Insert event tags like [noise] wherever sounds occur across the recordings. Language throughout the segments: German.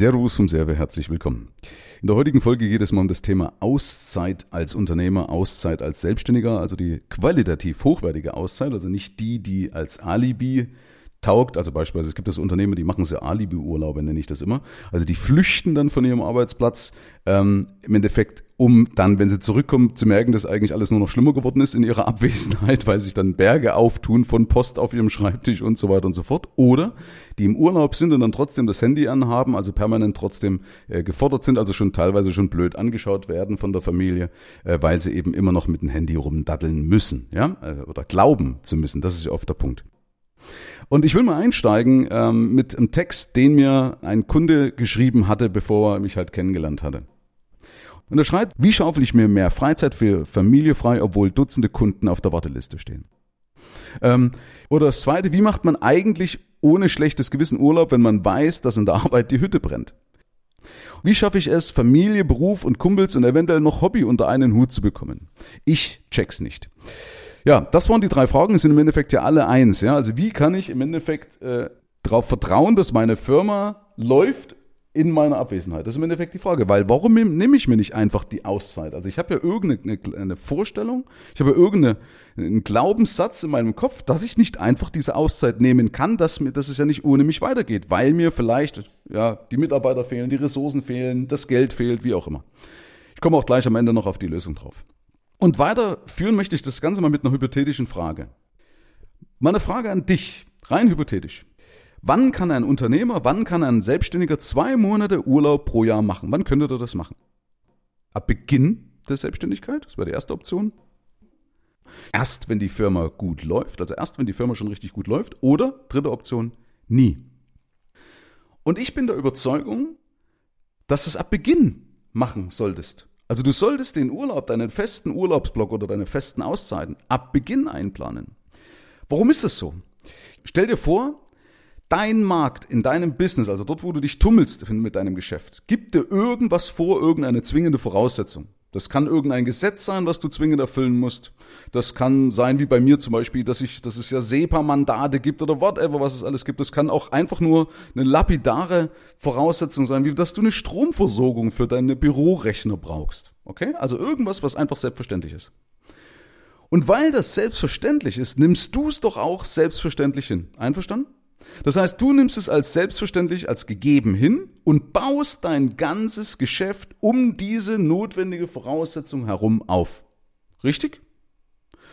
Servus vom Serve, herzlich willkommen. In der heutigen Folge geht es mal um das Thema Auszeit als Unternehmer, Auszeit als Selbstständiger, also die qualitativ hochwertige Auszeit, also nicht die, die als Alibi taugt. Also beispielsweise, es gibt das Unternehmen, die machen so Alibi-Urlaube, nenne ich das immer. Also die flüchten dann von ihrem Arbeitsplatz ähm, im Endeffekt, um dann, wenn sie zurückkommen, zu merken, dass eigentlich alles nur noch schlimmer geworden ist in ihrer Abwesenheit, weil sich dann Berge auftun von Post auf ihrem Schreibtisch und so weiter und so fort. Oder die im Urlaub sind und dann trotzdem das Handy anhaben, also permanent trotzdem äh, gefordert sind, also schon teilweise schon blöd angeschaut werden von der Familie, äh, weil sie eben immer noch mit dem Handy rumdaddeln müssen, ja, äh, oder glauben zu müssen. Das ist ja oft der Punkt. Und ich will mal einsteigen ähm, mit einem Text, den mir ein Kunde geschrieben hatte, bevor er mich halt kennengelernt hatte. Und er schreibt, wie schaufel ich mir mehr Freizeit für Familie frei, obwohl Dutzende Kunden auf der Warteliste stehen? Ähm, oder das zweite, wie macht man eigentlich ohne schlechtes Gewissen Urlaub, wenn man weiß, dass in der Arbeit die Hütte brennt? Wie schaffe ich es, Familie, Beruf und Kumpels und eventuell noch Hobby unter einen Hut zu bekommen? Ich check's nicht. Ja, das waren die drei Fragen, sind im Endeffekt ja alle eins. Ja? Also wie kann ich im Endeffekt äh, darauf vertrauen, dass meine Firma läuft in meiner Abwesenheit? Das ist im Endeffekt die Frage. Weil warum nehme ich mir nicht einfach die Auszeit? Also ich habe ja irgendeine eine Vorstellung, ich habe ja irgendeinen Glaubenssatz in meinem Kopf, dass ich nicht einfach diese Auszeit nehmen kann, dass, mir, dass es ja nicht ohne mich weitergeht, weil mir vielleicht ja, die Mitarbeiter fehlen, die Ressourcen fehlen, das Geld fehlt, wie auch immer. Ich komme auch gleich am Ende noch auf die Lösung drauf. Und weiterführen möchte ich das Ganze mal mit einer hypothetischen Frage. Meine Frage an dich, rein hypothetisch. Wann kann ein Unternehmer, wann kann ein Selbstständiger zwei Monate Urlaub pro Jahr machen? Wann könnte er das machen? Ab Beginn der Selbstständigkeit, das wäre die erste Option. Erst wenn die Firma gut läuft, also erst wenn die Firma schon richtig gut läuft. Oder dritte Option, nie. Und ich bin der Überzeugung, dass es ab Beginn machen solltest. Also du solltest den Urlaub, deinen festen Urlaubsblock oder deine festen Auszeiten ab Beginn einplanen. Warum ist das so? Stell dir vor, dein Markt in deinem Business, also dort, wo du dich tummelst mit deinem Geschäft, gibt dir irgendwas vor, irgendeine zwingende Voraussetzung. Das kann irgendein Gesetz sein, was du zwingend erfüllen musst. Das kann sein, wie bei mir zum Beispiel, dass ich, dass es ja SEPA-Mandate gibt oder whatever, was es alles gibt. Das kann auch einfach nur eine lapidare Voraussetzung sein, wie dass du eine Stromversorgung für deine Bürorechner brauchst. Okay? Also irgendwas, was einfach selbstverständlich ist. Und weil das selbstverständlich ist, nimmst du es doch auch selbstverständlich hin. Einverstanden? Das heißt, du nimmst es als selbstverständlich, als gegeben hin und baust dein ganzes Geschäft um diese notwendige Voraussetzung herum auf. Richtig?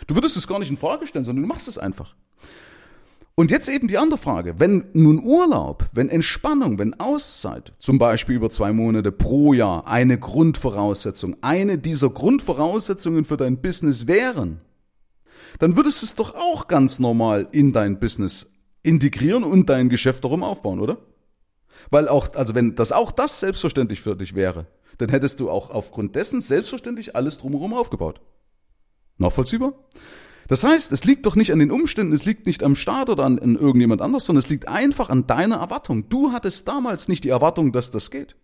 Du würdest es gar nicht in Frage stellen, sondern du machst es einfach. Und jetzt eben die andere Frage. Wenn nun Urlaub, wenn Entspannung, wenn Auszeit, zum Beispiel über zwei Monate pro Jahr, eine Grundvoraussetzung, eine dieser Grundvoraussetzungen für dein Business wären, dann würdest du es doch auch ganz normal in dein Business integrieren und dein Geschäft darum aufbauen, oder? Weil auch, also wenn das auch das selbstverständlich für dich wäre, dann hättest du auch aufgrund dessen selbstverständlich alles drumherum aufgebaut. Nachvollziehbar? Das heißt, es liegt doch nicht an den Umständen, es liegt nicht am Staat oder an, an irgendjemand anders, sondern es liegt einfach an deiner Erwartung. Du hattest damals nicht die Erwartung, dass das geht.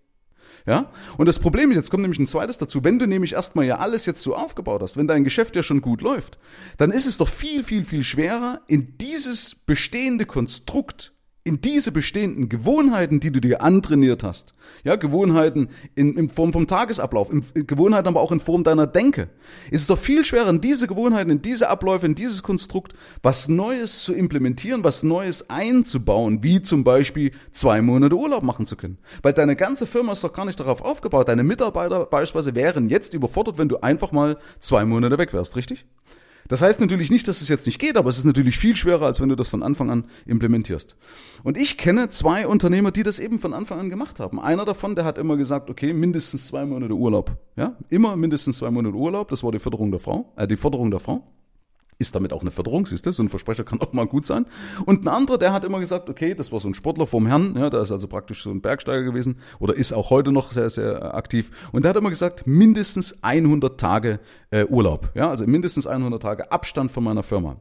Ja? Und das Problem ist, jetzt kommt nämlich ein zweites dazu, wenn du nämlich erstmal ja alles jetzt so aufgebaut hast, wenn dein Geschäft ja schon gut läuft, dann ist es doch viel, viel, viel schwerer, in dieses bestehende Konstrukt in diese bestehenden Gewohnheiten, die du dir antrainiert hast, ja, Gewohnheiten in, in Form vom Tagesablauf, in, in Gewohnheiten aber auch in Form deiner Denke, ist es doch viel schwerer, in diese Gewohnheiten, in diese Abläufe, in dieses Konstrukt was Neues zu implementieren, was Neues einzubauen, wie zum Beispiel zwei Monate Urlaub machen zu können. Weil deine ganze Firma ist doch gar nicht darauf aufgebaut. Deine Mitarbeiter beispielsweise wären jetzt überfordert, wenn du einfach mal zwei Monate weg wärst, richtig? Das heißt natürlich nicht, dass es jetzt nicht geht, aber es ist natürlich viel schwerer, als wenn du das von Anfang an implementierst. Und ich kenne zwei Unternehmer, die das eben von Anfang an gemacht haben. Einer davon, der hat immer gesagt, okay, mindestens zwei Monate Urlaub. Ja, immer mindestens zwei Monate Urlaub. Das war die Förderung der Frau, äh, die Forderung der Frau. Ist damit auch eine Förderung, siehst du? So ein Versprecher kann auch mal gut sein. Und ein anderer, der hat immer gesagt, okay, das war so ein Sportler vom Herrn, ja, der ist also praktisch so ein Bergsteiger gewesen oder ist auch heute noch sehr, sehr aktiv. Und der hat immer gesagt, mindestens 100 Tage äh, Urlaub. Ja, also mindestens 100 Tage Abstand von meiner Firma.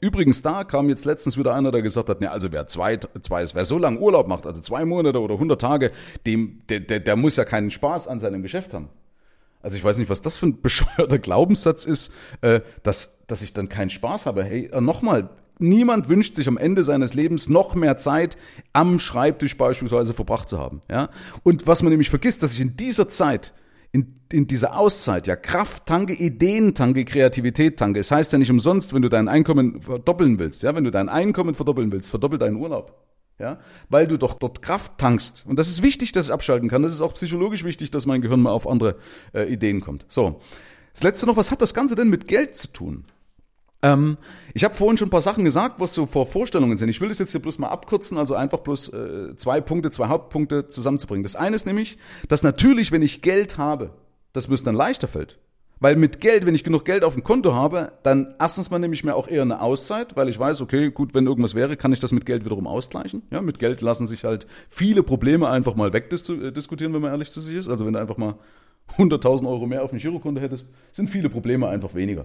Übrigens, da kam jetzt letztens wieder einer, der gesagt hat, ne, also wer zwei, zwei, wer so lange Urlaub macht, also zwei Monate oder 100 Tage, dem, der, der, der muss ja keinen Spaß an seinem Geschäft haben. Also ich weiß nicht, was das für ein [laughs] bescheuerter Glaubenssatz ist, äh, dass, dass ich dann keinen Spaß habe. Hey, äh, nochmal, Niemand wünscht sich am Ende seines Lebens noch mehr Zeit am Schreibtisch beispielsweise verbracht zu haben. Ja? Und was man nämlich vergisst, dass ich in dieser Zeit in, in dieser Auszeit ja Kraft tanke, Ideen tanke, Kreativität tanke. Es heißt ja nicht umsonst, wenn du dein Einkommen verdoppeln willst, ja, wenn du dein Einkommen verdoppeln willst, verdoppel deinen Urlaub. Ja, weil du doch dort Kraft tankst. Und das ist wichtig, dass ich abschalten kann. Das ist auch psychologisch wichtig, dass mein Gehirn mal auf andere äh, Ideen kommt. So. Das letzte noch, was hat das Ganze denn mit Geld zu tun? Ähm, ich habe vorhin schon ein paar Sachen gesagt, was so vor Vorstellungen sind. Ich will das jetzt hier bloß mal abkürzen, also einfach bloß äh, zwei Punkte, zwei Hauptpunkte zusammenzubringen. Das eine ist nämlich, dass natürlich, wenn ich Geld habe, das mir dann leichter fällt. Weil mit Geld, wenn ich genug Geld auf dem Konto habe, dann erstens mal nehme ich mir auch eher eine Auszeit, weil ich weiß, okay, gut, wenn irgendwas wäre, kann ich das mit Geld wiederum ausgleichen. Ja, mit Geld lassen sich halt viele Probleme einfach mal wegdiskutieren, wenn man ehrlich zu sich ist. Also wenn du einfach mal 100.000 Euro mehr auf dem Girokonto hättest, sind viele Probleme einfach weniger.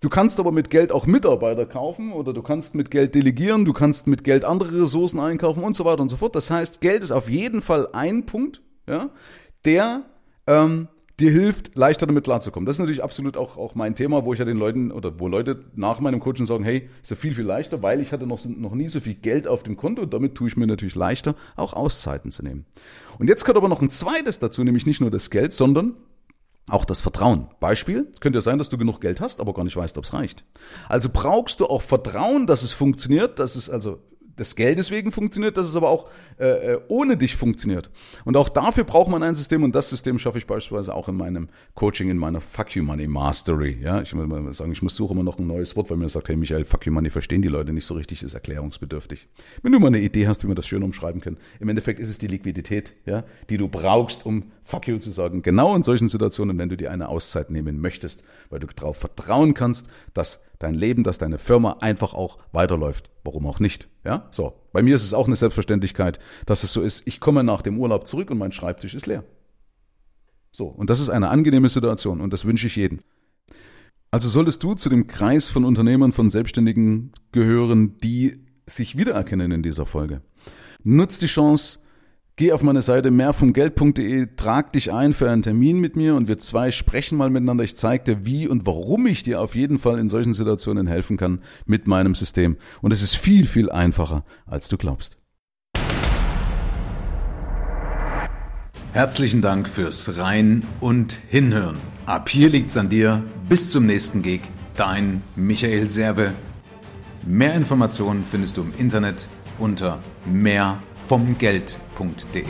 Du kannst aber mit Geld auch Mitarbeiter kaufen oder du kannst mit Geld delegieren, du kannst mit Geld andere Ressourcen einkaufen und so weiter und so fort. Das heißt, Geld ist auf jeden Fall ein Punkt, ja, der ähm, dir hilft, leichter damit klarzukommen. Das ist natürlich absolut auch, auch mein Thema, wo ich ja den Leuten oder wo Leute nach meinem Coaching sagen, hey, ist ja viel, viel leichter, weil ich hatte noch, noch nie so viel Geld auf dem Konto und damit tue ich mir natürlich leichter, auch Auszeiten zu nehmen. Und jetzt kommt aber noch ein zweites dazu, nämlich nicht nur das Geld, sondern auch das Vertrauen. Beispiel, könnte ja sein, dass du genug Geld hast, aber gar nicht weißt, ob es reicht. Also brauchst du auch Vertrauen, dass es funktioniert, dass es also des Geldes wegen funktioniert, dass es aber auch äh, äh, ohne dich funktioniert. Und auch dafür braucht man ein System und das System schaffe ich beispielsweise auch in meinem Coaching, in meiner Fuck You Money Mastery. Ja, ich will mal sagen, ich muss suche immer noch ein neues Wort, weil mir sagt, hey Michael, Fuck You Money verstehen die Leute nicht so richtig, ist erklärungsbedürftig. Wenn du mal eine Idee hast, wie wir das schön umschreiben können, im Endeffekt ist es die Liquidität, ja, die du brauchst, um Fuck You zu sagen. Genau in solchen Situationen, wenn du dir eine Auszeit nehmen möchtest, weil du darauf vertrauen kannst, dass dein Leben, dass deine Firma einfach auch weiterläuft. Warum auch nicht? Ja, so. Bei mir ist es auch eine Selbstverständlichkeit, dass es so ist. Ich komme nach dem Urlaub zurück und mein Schreibtisch ist leer. So. Und das ist eine angenehme Situation und das wünsche ich jedem. Also solltest du zu dem Kreis von Unternehmern, von Selbstständigen gehören, die sich wiedererkennen in dieser Folge. Nutz die Chance, Geh auf meine Seite mehrvomgeld.de, trag dich ein für einen Termin mit mir und wir zwei sprechen mal miteinander. Ich zeige dir, wie und warum ich dir auf jeden Fall in solchen Situationen helfen kann mit meinem System. Und es ist viel, viel einfacher, als du glaubst. Herzlichen Dank fürs Rein und Hinhören. Ab hier liegt's an dir. Bis zum nächsten Gig. Dein Michael Serve. Mehr Informationen findest du im Internet unter mehrvomgeld.de.